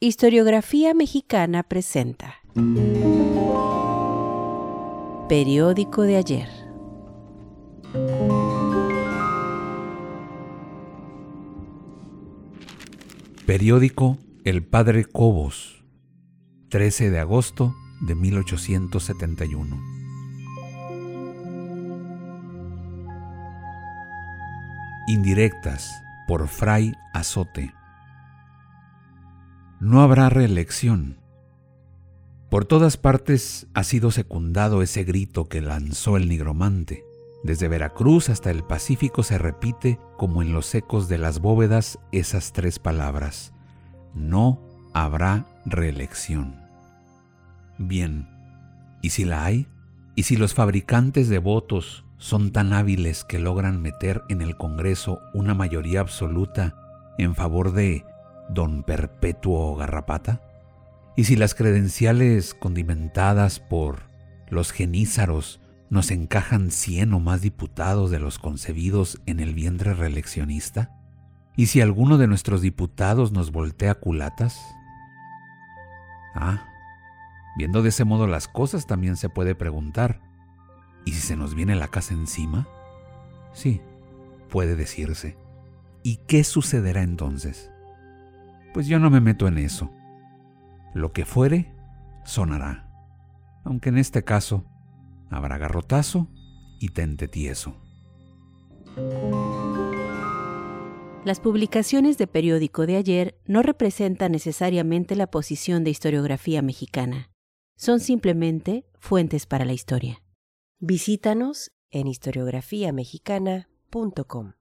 Historiografía Mexicana presenta Periódico de ayer. Periódico El Padre Cobos, 13 de agosto de 1871. Indirectas por Fray Azote. No habrá reelección. Por todas partes ha sido secundado ese grito que lanzó el nigromante. Desde Veracruz hasta el Pacífico se repite como en los ecos de las bóvedas esas tres palabras. No habrá reelección. Bien, ¿y si la hay? ¿Y si los fabricantes de votos son tan hábiles que logran meter en el Congreso una mayoría absoluta en favor de don Perpetuo Garrapata? ¿Y si las credenciales condimentadas por los genízaros nos encajan cien o más diputados de los concebidos en el vientre reeleccionista? ¿Y si alguno de nuestros diputados nos voltea culatas? Ah, viendo de ese modo las cosas también se puede preguntar, ¿y si se nos viene la casa encima? Sí, puede decirse. ¿Y qué sucederá entonces? Pues yo no me meto en eso. Lo que fuere, sonará. Aunque en este caso habrá garrotazo y tente tieso. Las publicaciones de periódico de ayer no representan necesariamente la posición de historiografía mexicana. Son simplemente fuentes para la historia. Visítanos en historiografiamexicana.com.